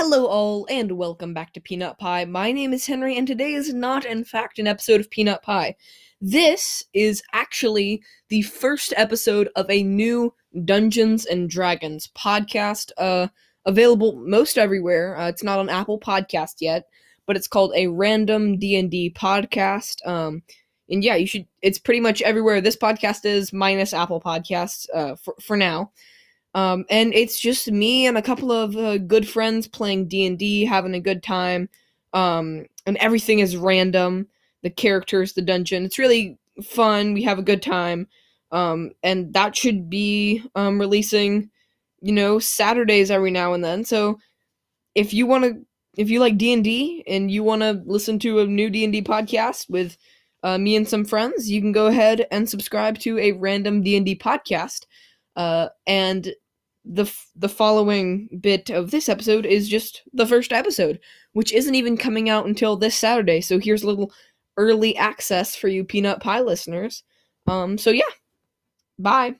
Hello, all, and welcome back to Peanut Pie. My name is Henry, and today is not, in fact, an episode of Peanut Pie. This is actually the first episode of a new Dungeons and Dragons podcast, uh, available most everywhere. Uh, it's not on Apple Podcast yet, but it's called a random D and D podcast. Um, and yeah, you should. It's pretty much everywhere this podcast is, minus Apple Podcasts, uh, for for now. Um, and it's just me and a couple of uh, good friends playing D and D, having a good time. Um, and everything is random. The characters, the dungeon. It's really fun. We have a good time. Um, and that should be um, releasing, you know, Saturdays every now and then. So if you want to, if you like D and D and you want to listen to a new D and D podcast with uh, me and some friends, you can go ahead and subscribe to a random D and D podcast. Uh, and the f- the following bit of this episode is just the first episode, which isn't even coming out until this Saturday. So here's a little early access for you peanut pie listeners. Um, so yeah, bye.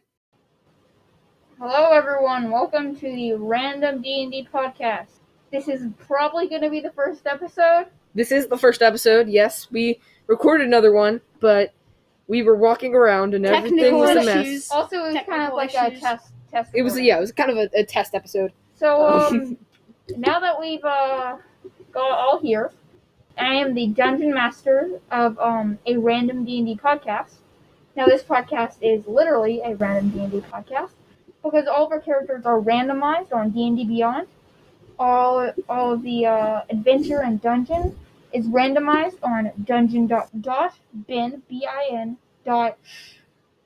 Hello, everyone. Welcome to the Random D and D podcast. This is probably going to be the first episode. This is the first episode. Yes, we recorded another one, but we were walking around and everything Technical was a mess. issues. Also, it was kind of Technical like a issues. test. Test. It was yeah, it was kind of a, a test episode. So Um, um, now that we've uh, got all here, I am the dungeon master of um a random D and D podcast. Now this podcast is literally a random D and D podcast because all of our characters are randomized on D and D Beyond. All all of the uh, adventure and dungeon is randomized on dungeon dot dot bin b i n dot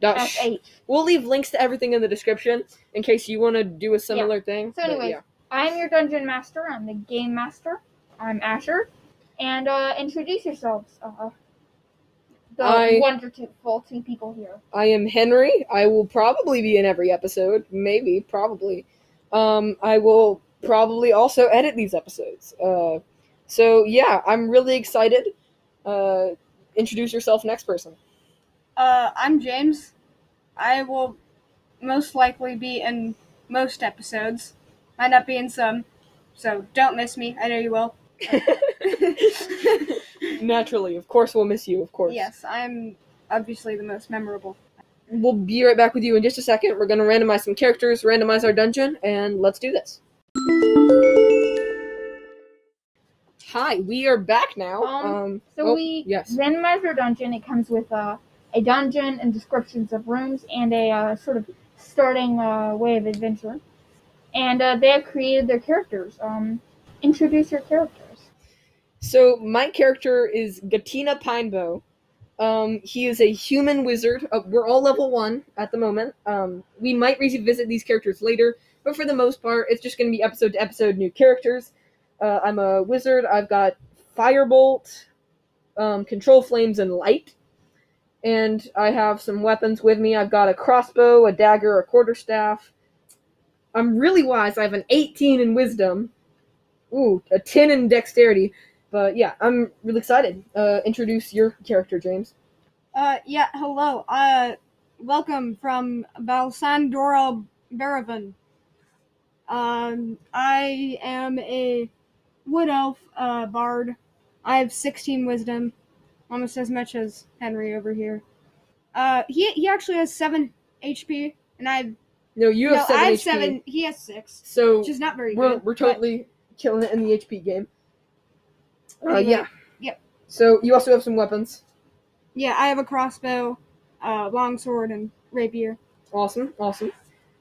Dot f We'll leave links to everything in the description in case you want to do a similar thing. So anyways, yeah. I'm your dungeon master. I'm the game master. I'm Asher. And uh, introduce yourselves. Uh, the I- wonderful two people here. I am Henry. I will probably be in every episode. Maybe, probably. Um, I will probably also edit these episodes. Uh, so yeah, I'm really excited. Uh, introduce yourself, next person. Uh, I'm James. I will most likely be in most episodes. Might not be in some, so don't miss me. I know you will. Naturally, of course, we'll miss you. Of course. yes, I'm obviously the most memorable. We'll be right back with you in just a second. We're gonna randomize some characters, randomize our dungeon, and let's do this. Hi, we are back now. Um, Um, So oh, we yes. randomize our dungeon. It comes with uh, a dungeon and descriptions of rooms and a uh, sort of starting uh, way of adventure. And uh, they have created their characters. Um, introduce your characters. So my character is Gatina Pinebow. Um, he is a human wizard. Uh, we're all level one at the moment. Um, we might revisit these characters later, but for the most part, it's just going to be episode to episode new characters. Uh, I'm a wizard. I've got firebolt, um, control flames, and light. And I have some weapons with me. I've got a crossbow, a dagger, a quarterstaff. I'm really wise. I have an 18 in wisdom. Ooh, a 10 in dexterity. But yeah, I'm really excited. Uh, introduce your character, James. Uh, yeah, hello. Uh, welcome from Balsandora Baravan. Um, I am a wood elf, uh, bard. I have 16 wisdom, almost as much as Henry over here. Uh, he he actually has seven HP, and I have No, you no, have seven I have HP. seven. He has six, So which is not very we're good. we're totally killing it in the HP game. Uh, yeah. yep. So you also have some weapons. Yeah, I have a crossbow, uh, longsword, and rapier. Awesome, awesome.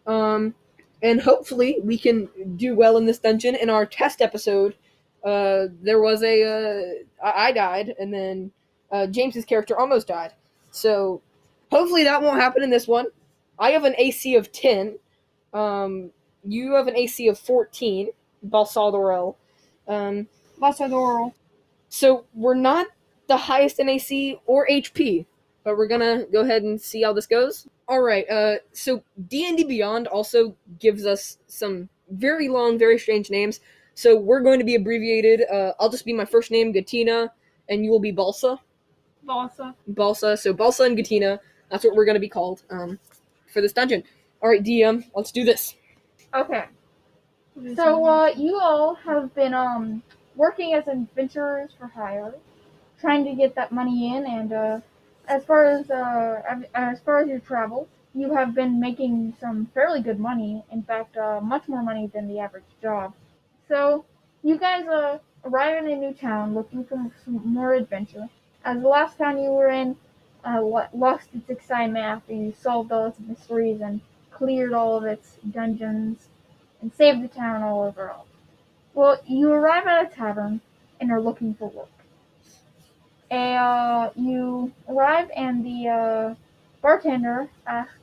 Um, and hopefully we can do well in this dungeon. In our test episode, uh, there was a uh, I I died, and then uh, James's character almost died. So hopefully that won't happen in this one. I have an AC of ten. Um, you have an AC of fourteen. Balsadorel. Um, Balsadoro. so we're not the highest in AC or HP, but we're gonna go ahead and see how this goes. All right. Uh, so D and D Beyond also gives us some very long, very strange names. So we're going to be abbreviated. Uh, I'll just be my first name, Gatina, and you will be Balsa. Balsa. Balsa. So Balsa and Gatina. That's what we're going to be called um, for this dungeon. All right, DM. Let's do this. Okay. So, uh, you all have been um working as adventurers for hire, trying to get that money in, and uh, as far as uh, as far as your travel, you have been making some fairly good money. In fact, uh, much more money than the average job. So, you guys uh arrive in a new town looking for some more adventure. As the last town you were in uh, lost its excitement after you solved all its mysteries and cleared all of its dungeons and saved the town all overall. Well, you arrive at a tavern and are looking for work. And, uh, you arrive and the uh, bartender asks,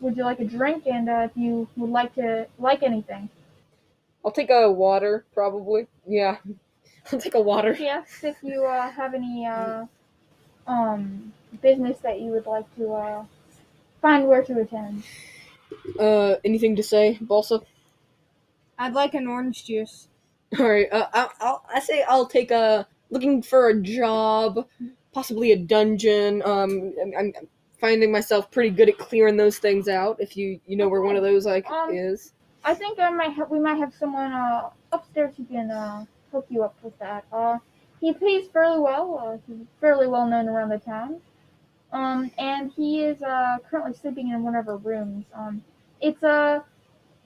"Would you like a drink?" And uh, if you would like to like anything, I'll take a water, probably. Yeah. I'll take a water. he asks if you uh, have any uh, um business that you would like to uh, find where to attend. Uh, anything to say, Balsa? I'd like an orange juice. All right. Uh, I'll, I'll, I say I'll take a looking for a job, possibly a dungeon. Um, I'm, I'm finding myself pretty good at clearing those things out. If you you know where one of those like Um, is. I think I might have, we might have someone uh, upstairs who can uh, hook you up with that. Uh, he pays fairly well. Uh, he's fairly well known around the town. Um, and he is uh, currently sleeping in one of our rooms. Um, it's a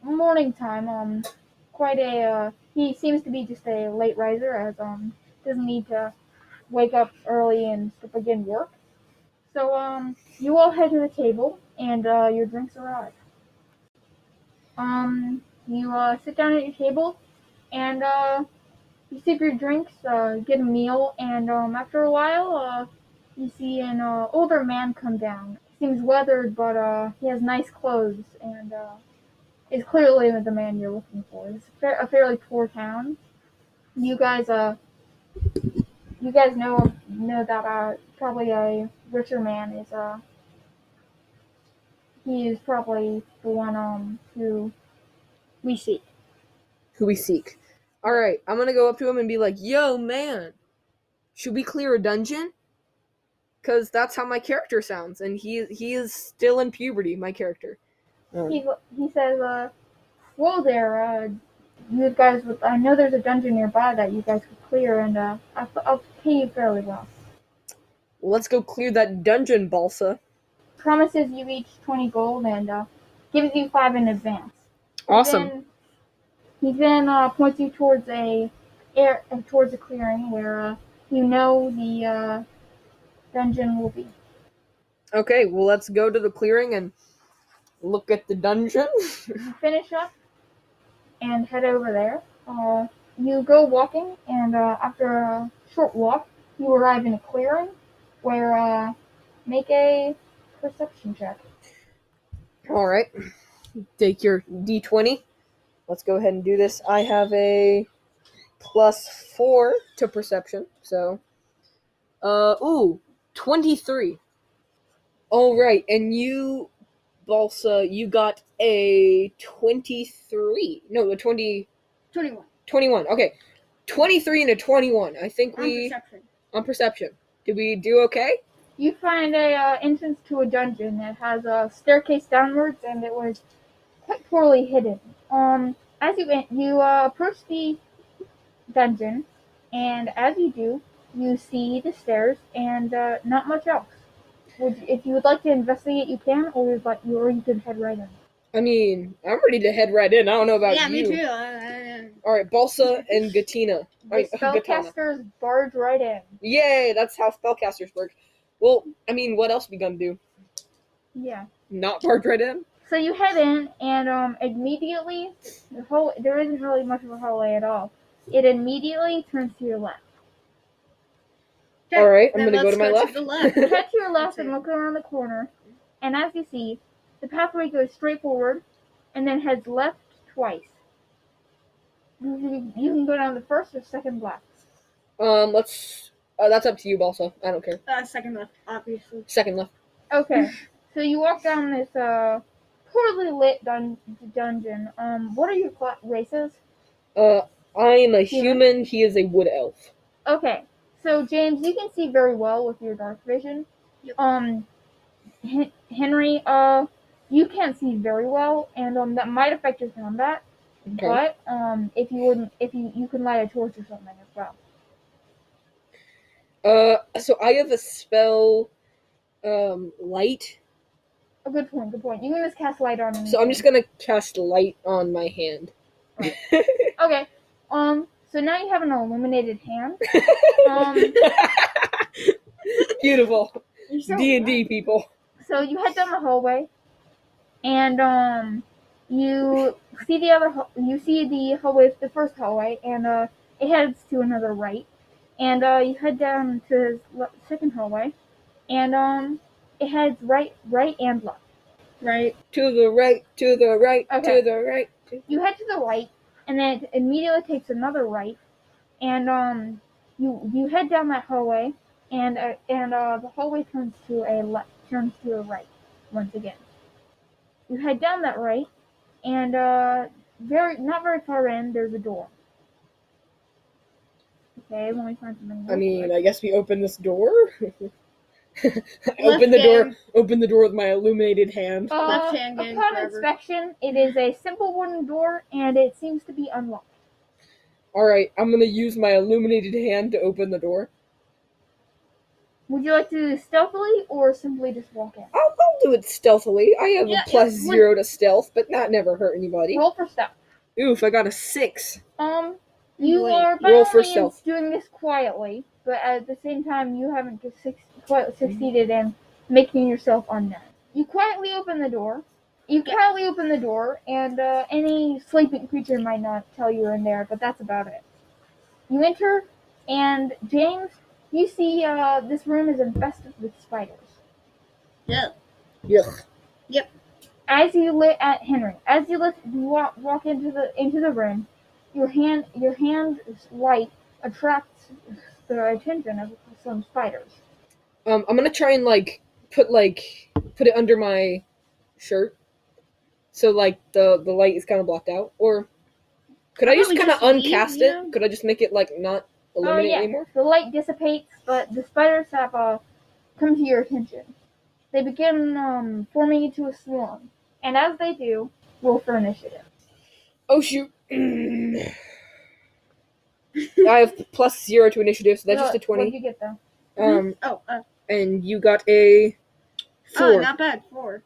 uh, morning time. Um, quite a uh, he seems to be just a late riser, as um doesn't need to wake up early and begin work. So um, you all head to the table, and uh, your drinks arrive. Um, you uh, sit down at your table, and uh, you sip your drinks, uh, get a meal, and um, after a while, uh, you see an uh, older man come down. Seems weathered, but uh, he has nice clothes, and uh, is clearly the man you're looking for. It's a, fa- a fairly poor town. You guys, uh, you guys know know that uh, probably a richer man is uh, he is probably the one um who we seek. who we seek. All right, I'm gonna go up to him and be like, "Yo, man, should we clear a dungeon?" Cause that's how my character sounds, and he he is still in puberty. My character. Um, He he says, uh, "Whoa there, uh, you guys. Would, I know there's a dungeon nearby that you guys could clear, and uh, I'll, I'll pay you fairly well. let's go clear that dungeon, Balsa. Promises you each twenty gold, and uh, gives you five in advance. Awesome. He then uh, points you towards a air uh, towards a clearing where uh, you know the uh, dungeon will be. Okay, well let's go to the clearing and look at the dungeon. Finish up and head over there. Uh, you go walking, and uh, after a short walk, you arrive in a clearing where uh, make a perception check. All right, take your d20. Let's go ahead and do this. I have a plus four to perception, so uh ooh, 23. All right, and you, Balsa, you got a 23. No, a 20, 21. 21. Okay, 23 and a 21. I think we On we perception. on perception. Did we do okay? You find a uh, entrance to a dungeon that has a staircase downwards, and it was quite poorly hidden. Um, as you en- you uh, approach the dungeon, and as you do, you see the stairs and uh, not much else. Would if you would like to investigate, you can, or you'd like you or you can head right in. I mean, I'm ready to head right in. I don't know about yeah, you. me too. Uh, All right, Balsa and Gatina. The Right, spellcasters barge right in. Yay, that's how spellcasters work. Well, I mean, what else we gonna do? Yeah. Not barge right in? So you head in, and um, immediately the whole there isn't really much of a hallway at all. It immediately turns to your left. Okay, All right, I'm gonna go to my left. the left. Head to your left and look around the corner, and as you see, the pathway goes straight forward, and then heads left twice. You can you can go down the first or second left. um, let's. Uh, that's up to you, Balsa. I don't care. Uh, second left, obviously. Second left. Okay, so you walk down this uh poorly lit dun- dungeon. Um, what are your cla- races? Uh, I am a Human. human. He is a wood elf. Okay, so James, you can see very well with your dark vision. Yep. Um, Hen- Henry, uh, you can't see very well, and um, that might affect your combat. Okay. But um, if you wouldn't, if you you can light a torch or something as well. Uh, so I have a spell, um, light. A good point. Good point. You can just cast light on. So I'm just gonna cast light on my hand. Okay. Um. So now you have an illuminated hand. Um. Beautiful. D and D people. So you head down the hallway, and um, you see the other. You see the hallway, the first hallway, and uh, it heads to another right, and uh, you head down to the second hallway, and um, it heads right, right and left. Right. To the right. To the right. Okay. To the right. You head to the right, and then it immediately takes another right, and um, you you head down that hallway, and uh, and uh, the hallway turns to a left, turns to a right once again. You head down that right, and uh, very not very far in, there's a door. Okay, let me find something. I mean, quick. I guess we open this door. I open the door. Open the door with my illuminated hand. Uh, left hand gang upon forever. inspection, it is a simple wooden door, and it seems to be unlocked. All right, I'm gonna use my illuminated hand to open the door. Would you like to do this stealthily or simply just walk in? I'll, I'll do it stealthily. I have Yeah, a plus yeah, zero to stealth, but that never hurt anybody. Roll for stealth. Oof, I got a six. Um, you Wait, are by roll all for means stealth. doing this quietly, but at the same time, you haven't just suc- quite succeeded in making yourself unknown. You quietly open the door. You quietly open the door, and uh, any sleeping creature might not tell you're in there, but that's about it. You enter, and James, you see uh, this room is infested with spiders. Yeah. Yuck. Yep. As you lit at Henry, as you, lit, you walk, walk into the into the room, your hand your hand's light attracts the attention of some spiders. Um, I'm gonna try and like put like put it under my shirt, so like the the light is kind of blocked out. Or could I just kind of uncast it? Could I just make it like not Oh illuminate yeah, anymore? the light dissipates, but the spiders have uh, come to your attention. They begin um, forming into a swarm, and as they do, roll for initiative. Oh shoot! I have plus zero to initiative, so that's just a twenty. What'd you get though? Um, Oh, uh, and you got a four. oh, not bad. Four.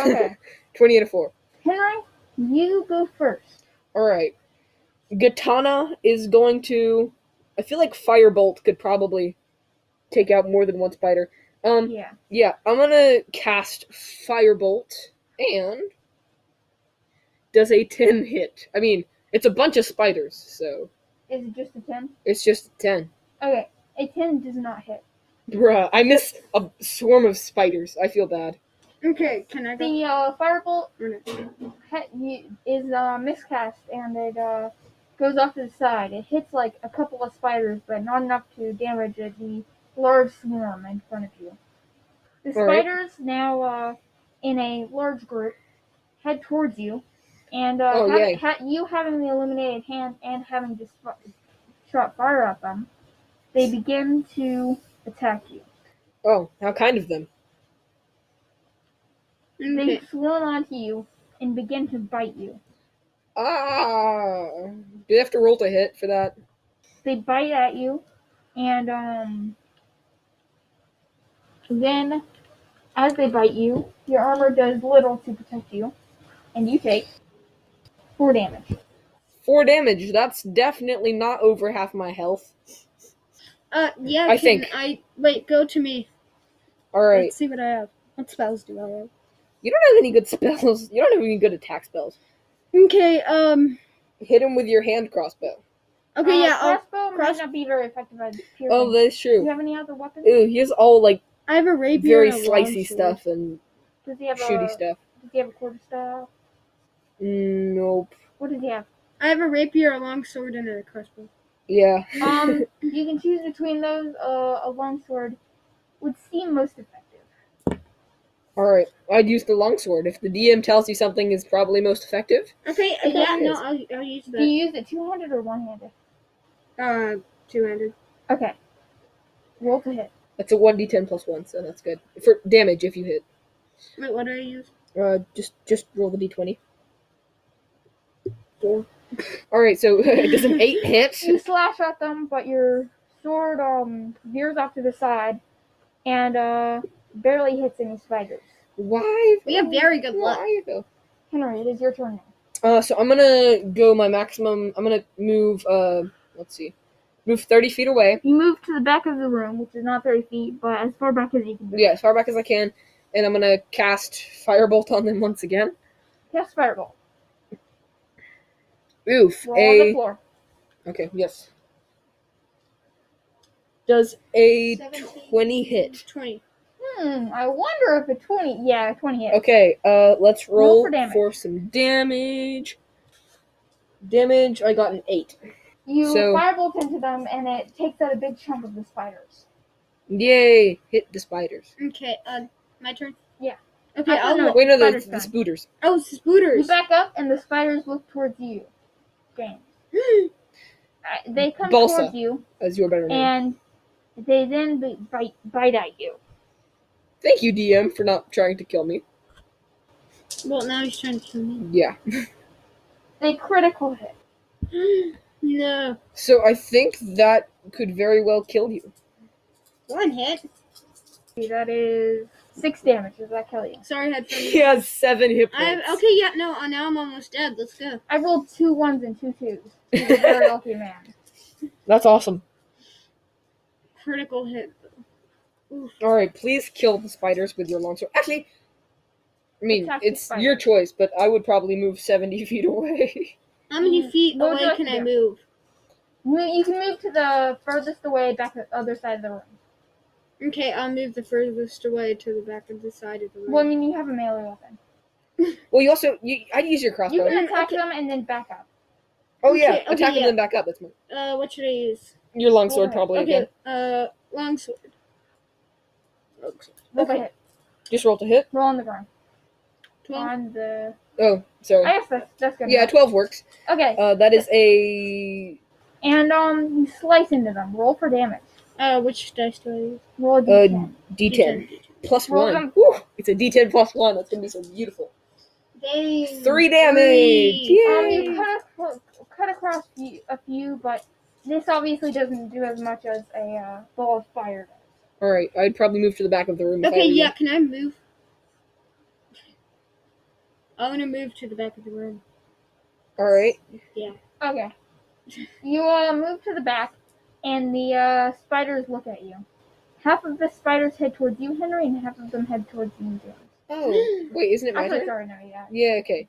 Okay, 20 and a 4. Henry, you go first. Alright. Gatana is going to. I feel like Firebolt could probably take out more than one spider. Um, Yeah. yeah, I'm gonna cast Firebolt, and. Does a 10 hit? I mean, it's a bunch of spiders, so. Is it just a ten? It's just a 10. Okay, a ten does not hit. Bruh, I miss a swarm of spiders. I feel bad. Okay, can I go? The uh, firebolt Or no? ha- y- is uh, miscast and it uh, goes off to the side. It hits like a couple of spiders, but not enough to damage the large swarm in front of you. The All right. spiders now, uh, in a large group, head towards you, and uh, Oh, hav- yay. ha- you having the illuminated hand and having just fu- shot fire at them, they begin to attack you. Oh, how kind of them. They Okay. swarm onto you and begin to bite you. Ah! Do you have to roll to hit for that? they bite at you, and um, then as they bite you, your armor does little to protect you, and you take four damage. Four damage. That's definitely not over half my health. Uh, yeah. I think. I wait. Go to me. Alright. Let's see what I have. What spells do I have? You don't have any good spells. You don't have any good attack spells. Okay. Um. Hit him with your hand crossbow. Okay. Uh, yeah. I'll, crossbow cross- might not be very effective at piercing. Oh, that's true. Do you have any other weapons? Ooh, he has all like I have a rapier. very and a slicey longsword. stuff and Does he have shooty a? stuff. Does he have a quarter staff? Nope. What does he have? I have a rapier, a longsword, and a crossbow. Yeah. Um, you can choose between those. Uh, a longsword would seem most effective. Alright. I'd use the longsword. If the DM tells you something is probably most effective. Okay. Okay, yeah. No. I'll, I'll use the. Do you use it two-handed or one-handed? Uh, two-handed. Okay. Roll to hit. That's a 1d10 plus 1, so that's good. For damage if you hit. Wait. What do I use? Uh, just just roll the d20. Four. All right, so it does an eight hit? You slash at them, but your sword um veers off to the side and uh barely hits any spiders. Why? We have very good luck. Why though? Henry, it is your turn now. Uh, so I'm gonna go my maximum. I'm gonna move. Uh, let's see, move 30 feet away. You move to the back of the room, which is not 30 feet, but as far back as you can. Yeah, as far back as I can, and I'm gonna cast firebolt on them once again. Cast fireball. Oof. Roll on the A floor. okay. Yes. Does a Seventeen. 20 hit? Twenty. Hmm, I wonder if a 20. Yeah, 20 hit. Okay. Uh, let's Roll roll, for damage. for some damage. Damage. I got an eight. You So- firebolt into them, and it takes out a big chunk of the spiders. Yay! Hit the spiders. Okay. Uh, my turn. Yeah. Okay. I I'll don't know. Wait, no, the, Spiders the done. spooters. Oh, You back up, and the spiders look towards you. James. Uh, they come Balsa. towards you, As your better name. and they then b- bite, bite at you. Thank you, DM, for not trying to kill me. well, now he's trying to kill me. Yeah. They critical hit. no. So I think that could very well kill you. One hit. That is six damage. Does that kill you? Sorry, headphones. He has seven hit I points. okay. Yeah. No. uh, Now I'm almost dead. Let's go. I rolled two ones and two twos. He's a very lucky man. That's awesome. Critical hit. All right, please kill the spiders with your longsword. Actually, I mean Attack the it's spider. your choice, but I would probably move seventy feet away. How many Mm, feet what would you away like can to I do? move? Mo- You can move to the furthest away, back to the other side of the room. Okay, I'll move the furthest away to the back of the side of the room. Well, I mean, you have a melee weapon. well, you also you, I'd use your crossbow. You can attack okay. them and then back up. oh yeah, Okay, okay, attack and yeah. then back up. That's my, uh, what should I use? your longsword Alright, probably Okay, again. uh, longsword. Longsword. Roll Okay. Just roll to hit. Roll on the ground. Twelve. On the. Oh, sorry. I guess that's, that's good. Yeah, enough. twelve works. Okay, Uh, that is a and um, you slice into them. Roll for damage. Uh, which dice do I use? Roll a uh, d10. D10 plus Roll one. them. Whew, it's a D10 plus one. That's gonna be so beautiful. They Three damage. Three. Um, you cut, across, cut across a few, but this obviously doesn't do as much as a uh, ball of fire does. All right, I'd probably move to the back of the room. Okay, were you. yeah. Can I move? I want to move to the back of the room. All right. Yeah. Okay. You uh, move to the back, and the uh, spiders look at you. Half of the spiders head towards you, Henry, and half of them head towards you, James. Oh, wait, isn't it my Actually, turn? sorry, no, yeah. Yeah, okay.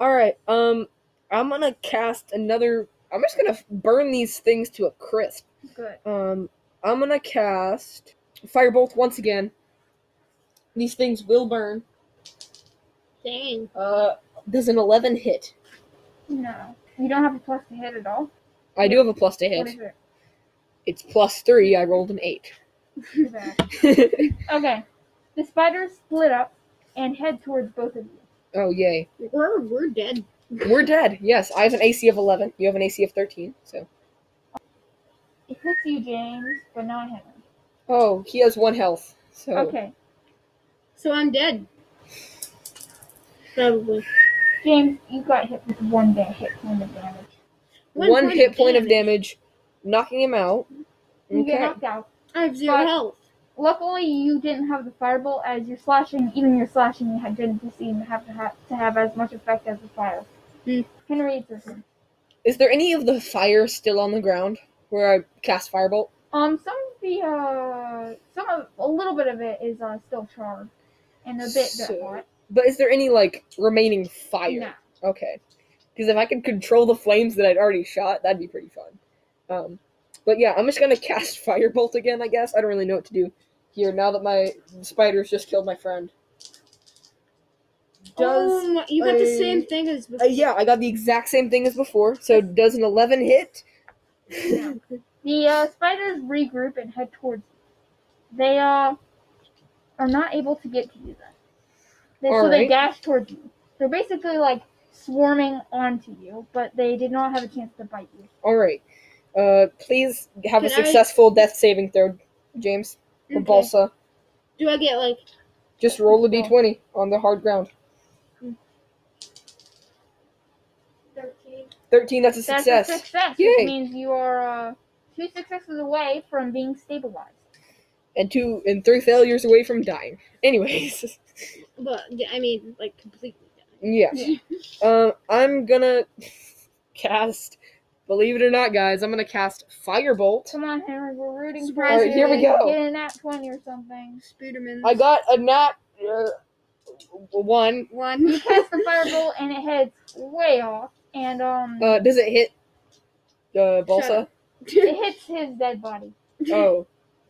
Alright, um, I'm gonna cast another. I'm just gonna burn these things to a crisp. Good. Um, I'm gonna cast Firebolt once again. These things will burn. Dang. Uh, does an 11 hit? No. You don't have a plus to hit at all? I do have a plus to hit. is it? It's plus 3, I rolled an 8. Okay. The spiders split up and head towards both of you. oh, yay. We're we're dead. We're dead. Yes, I have an AC of 11. You have an AC of 13, so. It hits you, James, but not Henry. Oh, he has one health. So. Okay. So I'm dead. Probably. James, you got hit with one hit point of damage. One, One point hit of point of damage. Damage, knocking him out. You get Okay. knocked out. I have zero But- health. Luckily, you didn't have the firebolt as you're slashing. Even your slashing, you had- didn't seem to have to, ha- to have as much effect as the fire. Hmm. Henry, it's your turn. Is there any of the fire still on the ground where I cast firebolt? Um, some of the uh, some of a little bit of it is uh still charred, and a bit bit So- hot. But is there any like remaining fire? No. Okay. Because if I could control the flames that I'd already shot, that'd be pretty fun. Um, but yeah, I'm just gonna cast firebolt again. I guess I don't really know what to do here now that my spiders just killed my friend. Does um, you got the same thing as uh, yeah, I got the exact same thing as before. So does an 11 hit? No. The uh, spiders regroup and head towards you. They uh are not able to get to you then. They, so they dash towards you. They're basically like swarming onto you, but they did not have a chance to bite you. All right. Uh, please have a Can I- successful death saving throw, James or Okay. Balsa. Do I get like Just roll a d20 on the hard ground. thirteen? 13, that's a That's success. a success. Yay. Which means you are uh, two successes away from being stabilized. And two and three failures away from dying. Anyways. But yeah, I mean, like completely. Yeah. Yeah. Uh, I'm gonna cast. Believe it or not, guys, I'm gonna cast Firebolt. Come on, Henry, we're rooting for Surprise you. Alright, here we go. Get a nat 20 or something. Spooderman. I got a nat uh, one. one. You cast the firebolt and it heads way off. And um, Uh, does it hit uh, Balsa? it hits his dead body. Oh,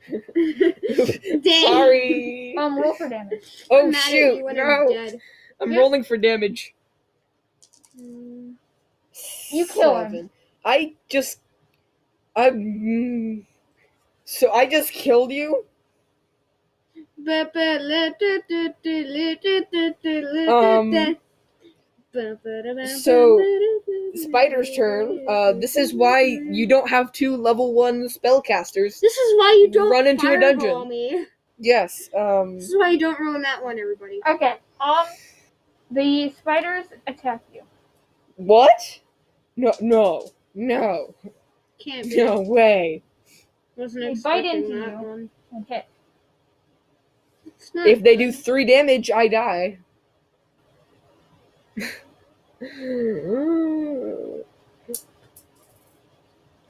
Dang. sorry. Um, roll for damage. Oh I'm shoot! you when No, I'm dead. I'm Yeah. rolling for damage. Mm, You kill him. Seven. I just, I. mm, So I just killed you. Um, da. Ba- ba- da- ba- so, Spider's turn. Uh, this is why you don't have two level one spellcasters. This is why you don't Run into a dungeon. Me. Yes. Um. This is why you don't ruin that one, everybody. Okay. Um, the spiders attack you. What? No, no, no, Can't be. no way. Wasn't They expecting bite into that you. one. And hit. It's not If they do three damage, I die.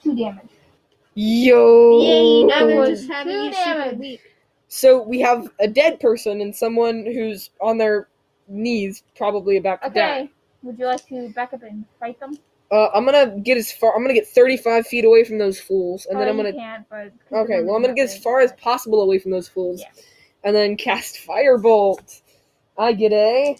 Two damage. Yo. Yay, now they're just having two you super damage. weak. So we have a dead person and someone who's on their knees, probably about to die. Okay. Would you like to back up and fight them? Uh, I'm gonna get as far. I'm gonna get 35 feet away from those fools, and then I'm gonna. Can't, but Okay, well I'm gonna get as far as possible away from those fools, Yeah. and then cast firebolt. I get a.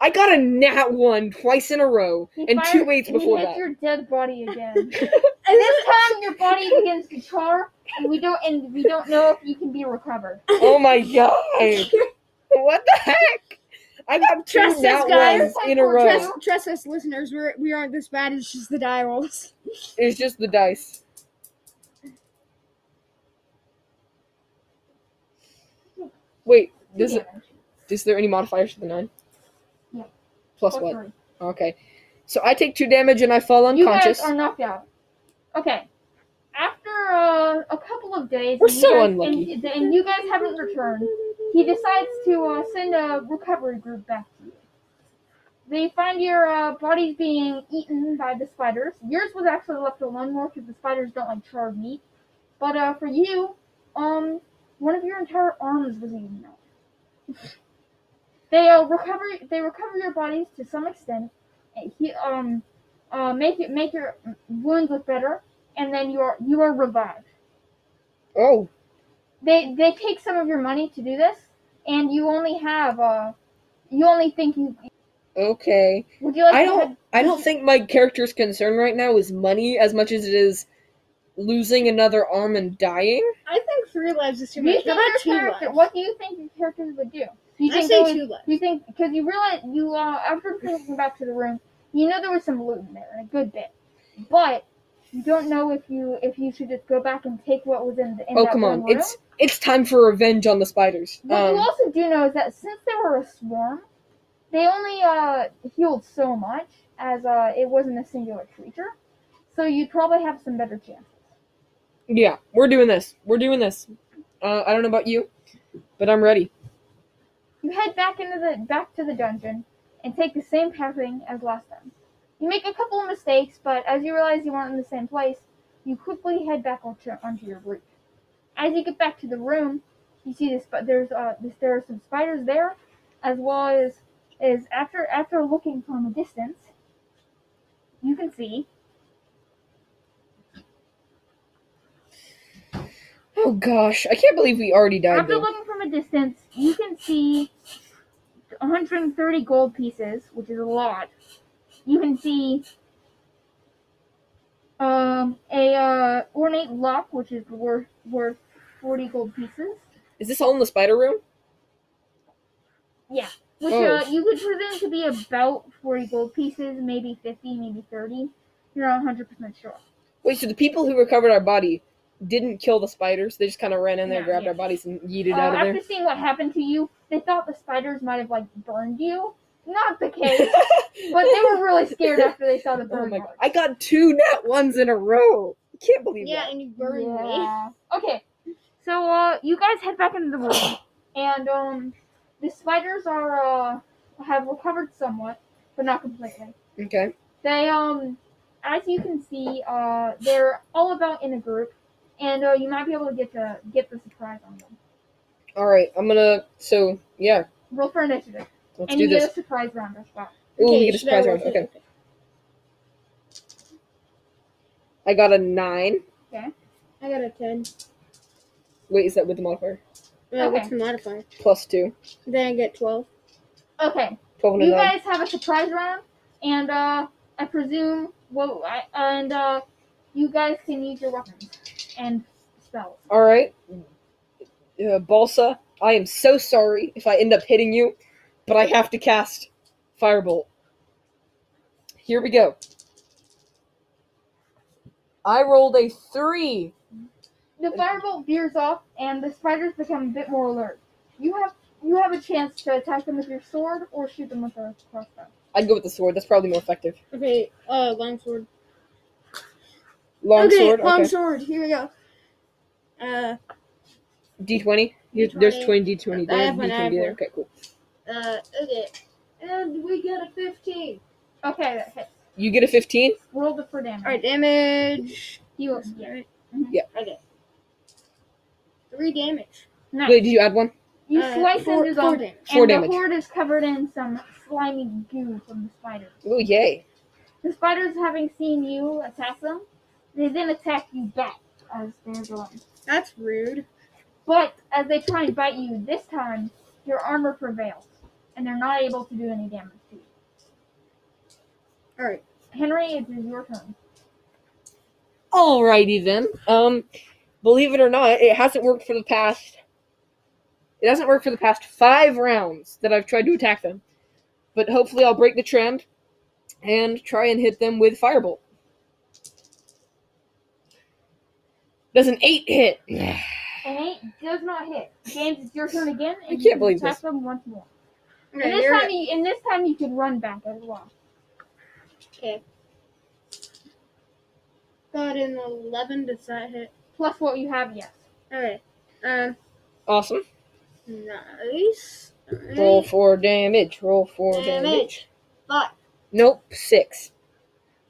I got a nat one twice in a row, He and fired- two eights he before hits that. your dead body again. and this time your body begins to char, and we don't and we don't know if you can be recovered. Oh my god! what the heck? I got two Trust us, guys. in a row. Trust, trust us, listeners. We're, we aren't this bad. It's just the die rolls. It's just the dice. Wait, does it? Is there any modifiers to the nine? Yeah. Plus Plus what? three. Okay. So I take two damage and I fall unconscious. You guys are knocked out. Okay. After uh, a couple of days, We're so guys, unlucky. And, and you guys haven't returned. He decides to uh, send a recovery group back to you. They find your uh, bodies being eaten by the spiders. Yours was actually left alone more because the spiders don't like charred meat. But uh, for you, um, one of your entire arms was eaten out. they uh, recover. They recover your bodies to some extent. and He um, uh, make it make your wounds look better, and then you are you are revived. oh, They they take some of your money to do this, and you only have uh, you only think you. okay. Would you like? I to don't. head- I don't think my character's concern right now is money as much as it is losing another arm and dying. I think three lives is too Do you much. think How about your two character? lives? What do you think your characters would do? Do you I think say they would, two lives. You think because you realize you uh, after thinking back to the room, you know there was some loot in there, a good bit, but you don't know if you if you should just go back and take what was in the in Oh come on! room. It's it's time for revenge on the spiders. What Um, you also do know is that since they were a swarm, they only uh, healed so much as uh, it wasn't a singular creature. So you'd probably have some better chances. yeah, we're doing this. We're doing this. Uh, I don't know about you, but I'm ready. You head back into the back to the dungeon and take the same pathing as last time. You make a couple of mistakes, but as you realize you aren't in the same place, you quickly head back onto, onto your route. As you get back to the room, you see this, but there's uh, this, there are some spiders there, as well as is after after looking from a distance, you can see Oh gosh, I can't believe we already died. After Though. looking from a distance, you can see 130 gold pieces, which is a lot. You can see um, a uh, ornate lock, which is worth worth 40 gold pieces. Is this all in the spider room? Yeah, which Oh. uh, you could presume to be about 40 gold pieces, maybe 50, maybe 30. You're not 100% sure. Wait, so the people who recovered our body didn't kill the spiders? They just kind of ran in there, Yeah, grabbed yeah. our bodies, and yeeted Uh, out of there. after there. seeing what happened to you, they thought the spiders might have like burned you, not the case. but they were really scared after they saw the oh bird my god. I got two nat ones in a row. I can't believe Yeah, that. Yeah, and you buried me. Yeah. Okay. So uh you guys head back into the room and um the spiders are uh have recovered somewhat, but not completely. Okay. They um as you can see, uh they're all about in a group and uh, you might be able to get to get the surprise on them. Alright, I'm gonna so yeah, Roll for initiative. Let's and do you this. get a surprise round as well. Ooh, we get a surprise round. Okay. I got a nine. Okay. I got a 10. Wait, is that with the modifier? Uh, What's Okay. the modifier? Plus two. Then I get 12. Okay. Twelve and a You nine. guys have a surprise round and uh I presume well I, and uh you guys can use your weapons and spells. Alright. Uh, Balsa, I am so sorry if I end up hitting you, but I have to cast Firebolt. Here we go. I rolled a three. The firebolt veers off, and the spiders become a bit more alert. You have you have a chance to attack them with your sword or shoot them with a crossbow. I'd go with the sword. That's probably more effective. Okay, uh, longsword. Long okay, sword. long Okay. sword. Here we go. Uh, D20. There's D20. D20 I there. have one, I D20 there. Okay, cool. Uh, okay. And we get a 15. Okay, that hits. You get a 15. Roll the for damage. Alright, damage. You yeah. Alright. Mhm. Yeah. Okay. Three damage. Nice. Wait, did you add one? you Uh, slice four, into four them, damage. Four and damage. the horde is covered in some slimy goo from the spiders. Oh, yay. The spiders, having seen you attack them, they then attack you back as they're going. That's rude. But as they try and bite you, this time your armor prevails, and they're not able to do any damage to you. Alright. Henry, it is your turn. Alrighty then. Um, believe it or not, it hasn't worked for the past. It hasn't worked for the past five rounds that I've tried to attack them, but hopefully I'll break the trend and try and hit them with firebolt. Does an eight hit? An eight does not hit. James, it's your turn again, and I can't can believe attack this. them once more. Okay, and this here- time, you, and this time you can run back as well. Okay. Got an 11. Does that hit? Plus what you have, yes. Okay. Um, Awesome. nice. Roll Alright. for damage. Roll for damage. Damage. Five. Nope, six.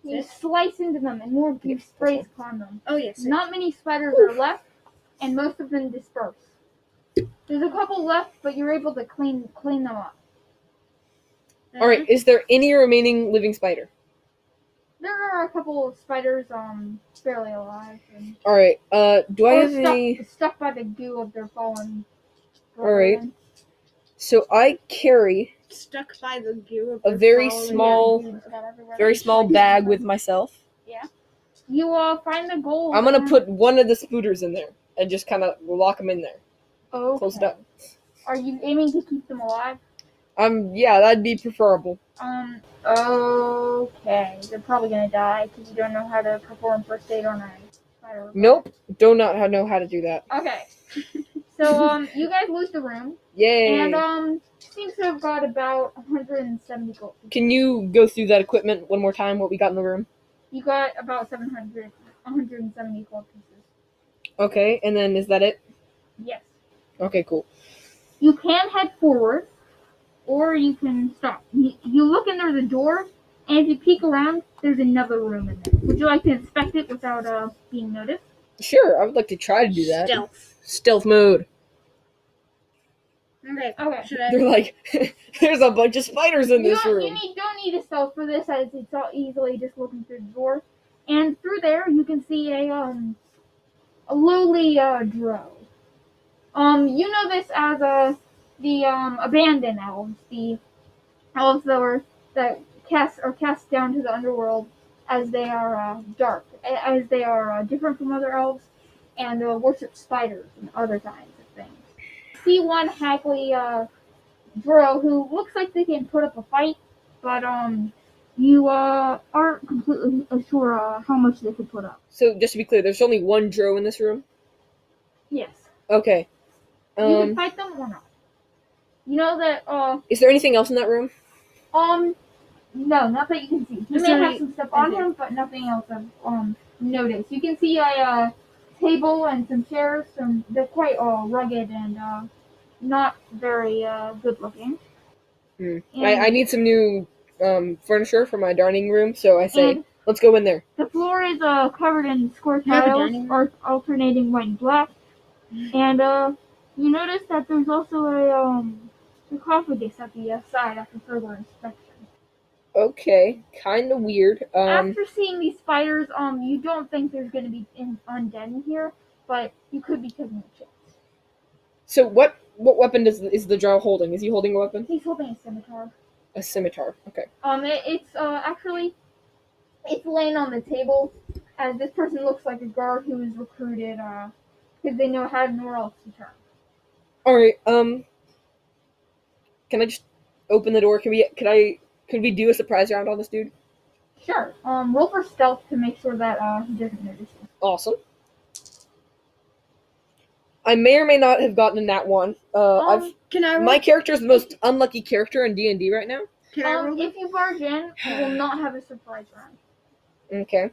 You Yes. slice into them, and more goo Yes, that's sprays upon them. Oh, yes. Not many spiders are left, and most of them disperse. There's a couple left, but you're able to clean clean them up. Uh-huh. Alright, is there any remaining living spider? There are a couple of spiders um barely alive and Alright, uh, do I or have stuck, any. stuck by the goo of their fallen. Alright. So I carry Stuck by the goo of A their very fallen small- goo. Got everywhere. very small bag with myself. Yeah. You uh find the gold. I'm gonna and- put one of the spooters in there and just kind of lock them in there. Okay. Close it up. Are you aiming to keep them alive? Um, yeah, that'd be preferable. Um. Okay. They're probably gonna die because you don't know how to perform first aid on a. Nope, do not know how to do that. Okay. So um, you guys lose the room, Yay! and um, seems to have got about 170 gold. Can you go through that equipment one more time? What we got in the room? You got about 700, 170 gold pieces. Okay, and then is that it? Yes. Okay, cool. You can head forward, or you can stop. You, you look in there's a door, and if you peek around, there's another room in there. Would you like to inspect it without uh being noticed? Sure, I would like to try to do that. Stealth. Stealth mode. Okay. Okay. Should I? They're like, there's a bunch of spiders in You this don't, you need don't need a stealth for this, as it's all easily just looking through the door. And through there, you can see a um a lowly uh drow. Um, you know this as uh the um abandoned elves, the elves that were that cast are cast down to the underworld as they are uh, dark, as they are uh, different from other elves, and uh, worship spiders and other kinds of things. See one haggly uh drow who looks like they can put up a fight, but um, you uh aren't completely sure uh, how much they could put up. So just to be clear, there's only one drow in this room. Yes, Okay. you can Um, fight them or not. You know that uh, is there anything else in that room? Um, no, not that you can see. He Is may there have any- some stuff on him, but nothing else of um notice. You can see a uh, table and some chairs. Some they're quite uh, rugged and uh, not very uh, good looking. Hmm. I, I need some new um, furniture for my dining room, so I say, And let's go in there. the floor is uh covered in square have a tiles, dining room? or alternating white and black. And uh, you notice that there's also a um sarcophagus at the uh, side after further inspection. Okay, kind of weird. Um, After seeing these spiders, um, you don't think there's gonna be in, undead in here, but you could be taking a chance. so what what weapon does is the drow holding? Is he holding a weapon? He's holding a scimitar. A scimitar. Okay. Um, it, it's uh actually, it's laying on the table, as this person looks like a guard who was recruited, uh, because they know had nowhere else to turn. All right. Um, can I just open the door? Can we? Can I? Could we do a surprise round on this dude? Sure. Um, roll for stealth to make sure that uh he doesn't notice you. Awesome. I may or may not have gotten in that one. Uh, Um, I've Can I roll? my character is the most unlucky character in D and D right now. Can I Um, roll? if you barge in, you will not have a surprise round. Okay.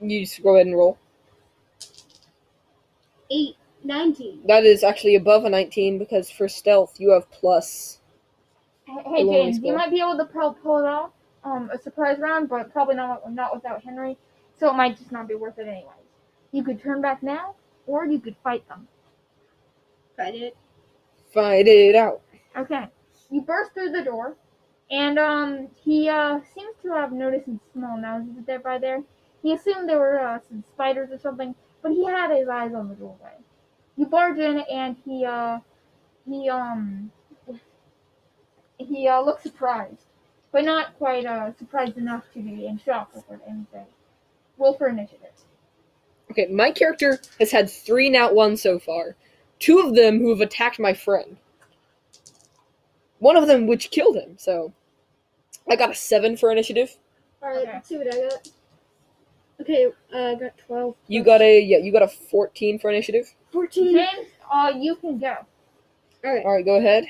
You just go ahead and roll. Eight, nineteen. That is actually above a 19 because for stealth you have plus. Hey, hey James, you might be able to pull, pull it off, um, a surprise round, but probably not not without Henry. So it might just not be worth it anyways. You could turn back now, or you could fight them. Fight it. Fight it out. Okay. You burst through the door, and um, he uh seems to have noticed some small noses there by there. He assumed there were uh, some spiders or something, but he had his eyes on the doorway. You barge in, and he uh he um he uh looks surprised, but not quite uh surprised enough to be in shock over anything. Roll for initiative. Okay, my character has had three nat ones so far. Two of them who have attacked my friend. One of them which killed him, so I got a seven for initiative. Alright, Okay. let's see what I got. Okay, uh, I got 12. You got a yeah, you got a fourteen for initiative. 14. James, uh, you can go. Alright. Alright, go ahead.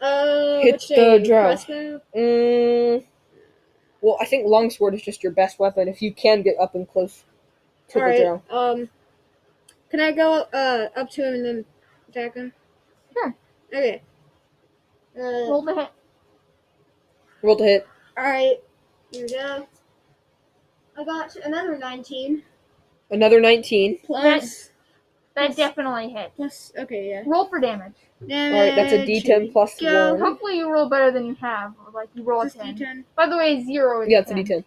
Uh, Hit the day? drow. Mm, well, I think longsword is just your best weapon if you can get up and close to the Alright, drow. um, can I go, uh, up to him and then attack him? Sure. Okay. Uh, Roll the hit. Roll the hit. alright, here we go. I got another 19. Another nineteen. Plus, That Yes. definitely hit. plus, okay, yeah. Roll for damage. Alright, that's a Damage. D10 plus Go. one. Hopefully you roll better than you have, or like you roll a Plus 10. D10. By the way, zero is Yeah, it's a 10. D10.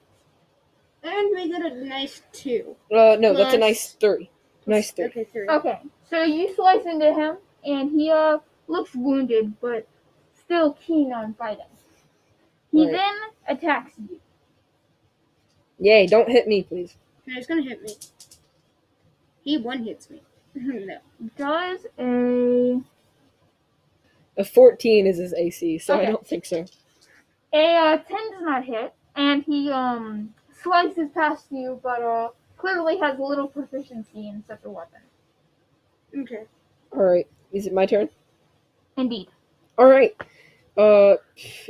And we got a nice 2. Uh, no, that's a nice three. Nice three. Okay, 3. Okay, so you slice into him, and he uh looks wounded, but still keen on fighting. He Right. then attacks you. Yay! Don't hit me, please. No, he's gonna hit me. He one hits me. no. Does a A fourteen is his AC, so I don't think so. a uh, ten does not hit, and he um slices past you, but uh clearly has little proficiency in such a weapon. Okay. All right, is it my turn? Indeed. All right. Uh,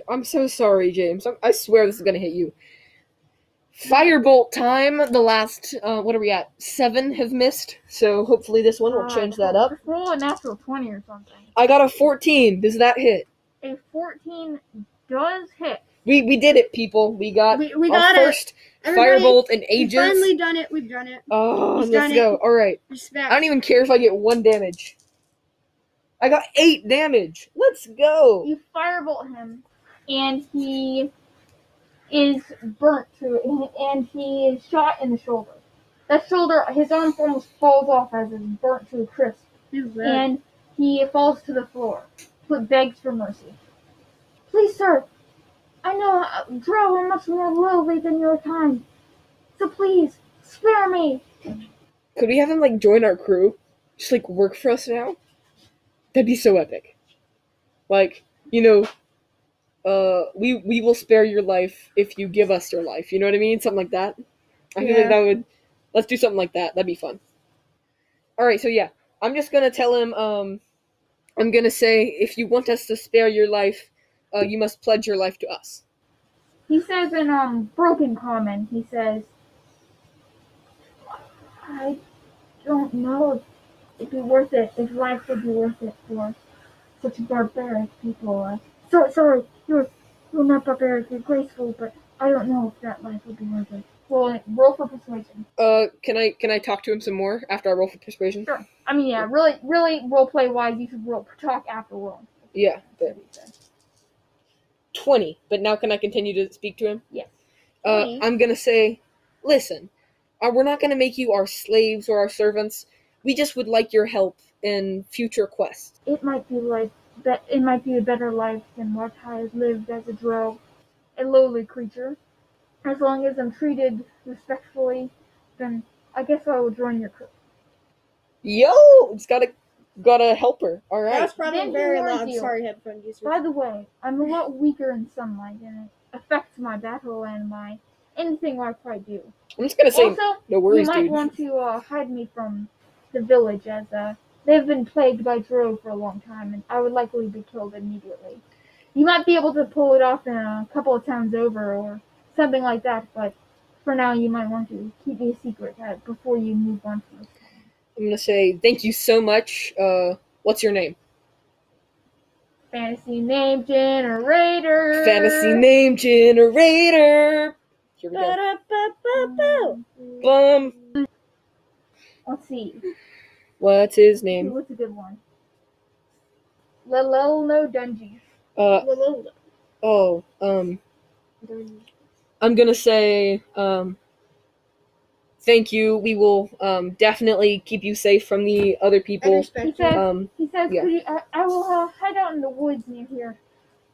I'm so sorry, James. I swear this is gonna hit you. Firebolt time. The last, uh, what are we at? Seven have missed, so hopefully this one will Uh, change that up. Roll a natural twenty or something. I got a 14. Does that hit? A fourteen does hit. We we did it, people. We got We, we our got it. first Everybody, firebolt in We've finally done it. We've done it. Oh, He's let's done it. go. All right. Respect. I don't even care if I get one damage. I got eight damage. Let's go. You firebolt him, and he is burnt to, and he is shot in the shoulder. That shoulder, his arm almost falls off as it's burnt to a crisp, and he falls to the floor, but begs for mercy. Please, sir, I know uh, Drow are much more lowly than your kind, so please spare me. Could we have him like join our crew? Just like work for us now? That'd be so epic. Like, you know, uh we we will spare your life if you give us your life. You know what I mean? Something like that. I feel like that would let's do something like that. That'd be fun. Alright, so yeah. I'm just gonna tell him, um I'm gonna say if you want us to spare your life, uh, you must pledge your life to us. He says in um broken common, he says, I don't know if it'd be worth it, if life would be worth it for such barbaric people. Uh, so, sorry, you're, you're not barbaric, you're graceful, but I don't know if that life would be worth it. Well, roll for persuasion. Uh, can I can I talk to him some more after I roll for persuasion? Sure. I mean, yeah, really, really, role play wise, you should roll, talk after roll. Yeah, but twenty. But now can I continue to speak to him? Yes. Uh. I'm gonna say, listen, uh, we're not gonna make you our slaves or our servants. We just would like your help in future quests. It might be like that. It might be a better life than what I have lived as a drow, a lowly creature. As long as I'm treated respectfully, then I guess I will join your crew. Yo, it's got a got a helper. All right. That's probably Then he very loud. you. Sorry, headphone users. By the way, I'm a lot weaker in sunlight, and it affects my battle and my anything I try to do. I'm just gonna say also, no you worries, might dude. want to uh, hide me from the village, as uh, they've been plagued by drow for a long time, and I would likely be killed immediately. You might be able to pull it off in a couple of towns over, or something like that, but for now, you might want to keep me a secret uh, before you move on to this. I'm gonna say thank you so much. Uh, what's your name? Fantasy name generator. Fantasy name generator. Here we go. Bum. Let's see. What's his name? What's a good one? Lelelno Dungy. Uh oh. Um. I'm gonna say um. Thank you. We will um definitely keep you safe from the other people. He. Um. He says, Yeah. You, I, I will uh, hide out in the woods near here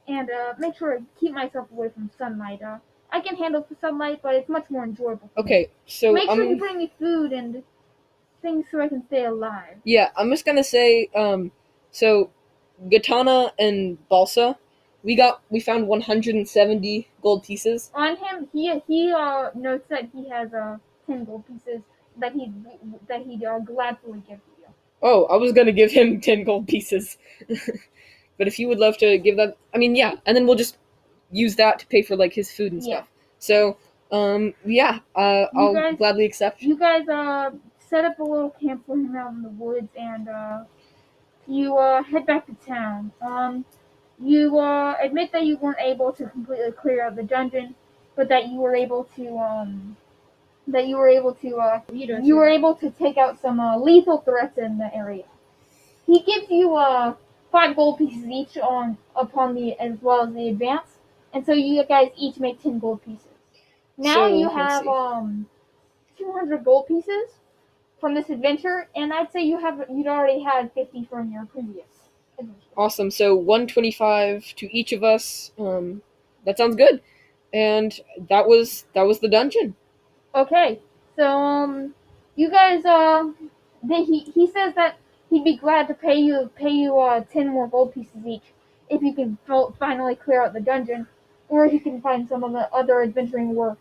and uh, make sure to keep myself away from sunlight. Uh, I can handle the sunlight, but it's much more enjoyable. Okay. So Make sure you bring me food and things so I can stay alive. Yeah. I'm just gonna say um. So, Gatana and Balsa, we got we found 170 gold pieces. On him, he he uh notes that he has uh ten gold pieces that he that he uh, gladly give to you. Oh, I was gonna give him ten gold pieces. but if you would love to give that I mean yeah, and then we'll just use that to pay for like his food and Yeah. stuff. So, um yeah, uh You I'll guys- gladly accept. You guys uh set up a little camp for him out in the woods and uh you uh head back to town. Um you uh admit that you weren't able to completely clear out the dungeon, but that you were able to um that you were able to uh You you were able to take out some uh, lethal threats in the area. He gives you uh five gold pieces each on upon the as well as the advance, and so you guys each make ten gold pieces. Now So, you have um two hundred gold pieces from this adventure, and I'd say you have you'd already had fifty from your previous adventure. Awesome. So 125 to each of us. Um that sounds good. And that was that was the dungeon. Okay, so um, you guys uh, then he he says that he'd be glad to pay you pay you uh ten more gold pieces each if you can fo- finally clear out the dungeon, or if you can find some of the other adventuring work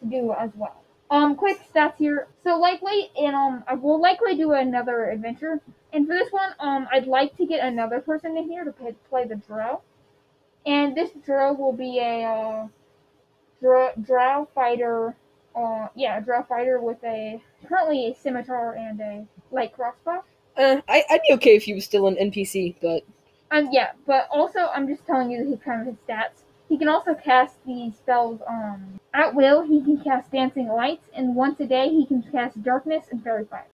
to do as well. Um, quick stats here. So likely, and um, I will likely do another adventure. And for this one, um, I'd like to get another person in here to play, play the drow. And this drow will be a uh, drow, drow fighter uh, yeah, a drow fighter with a currently a scimitar and a light crossbow. Uh, I, I'd be okay if he was still an NPC, but Um, yeah, but also I'm just telling you his kind of his stats. He can also cast the spells um at will. He can cast dancing lights, and once a day he can cast darkness and faerie fire.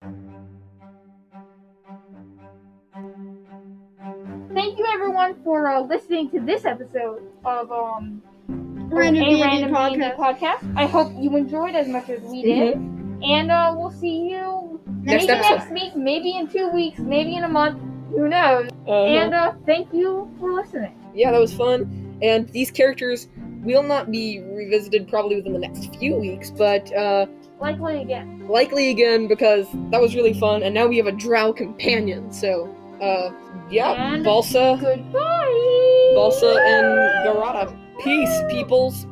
Thank you everyone for uh, listening to this episode of um Random a D&D random D&D podcast. podcast. I hope you enjoyed as much as we did. And uh, we'll see you Next maybe episode. next week, maybe in two weeks, maybe in a month. Who knows? uh, And uh, thank you for listening. yeah, that was fun. And these characters will not be revisited probably within the next few weeks, but uh, Likely again. likely again because that was really fun. And now we have a drow companion. So, uh, yeah, And- Balsa, Goodbye. Balsa, and Garada. Peace, peoples.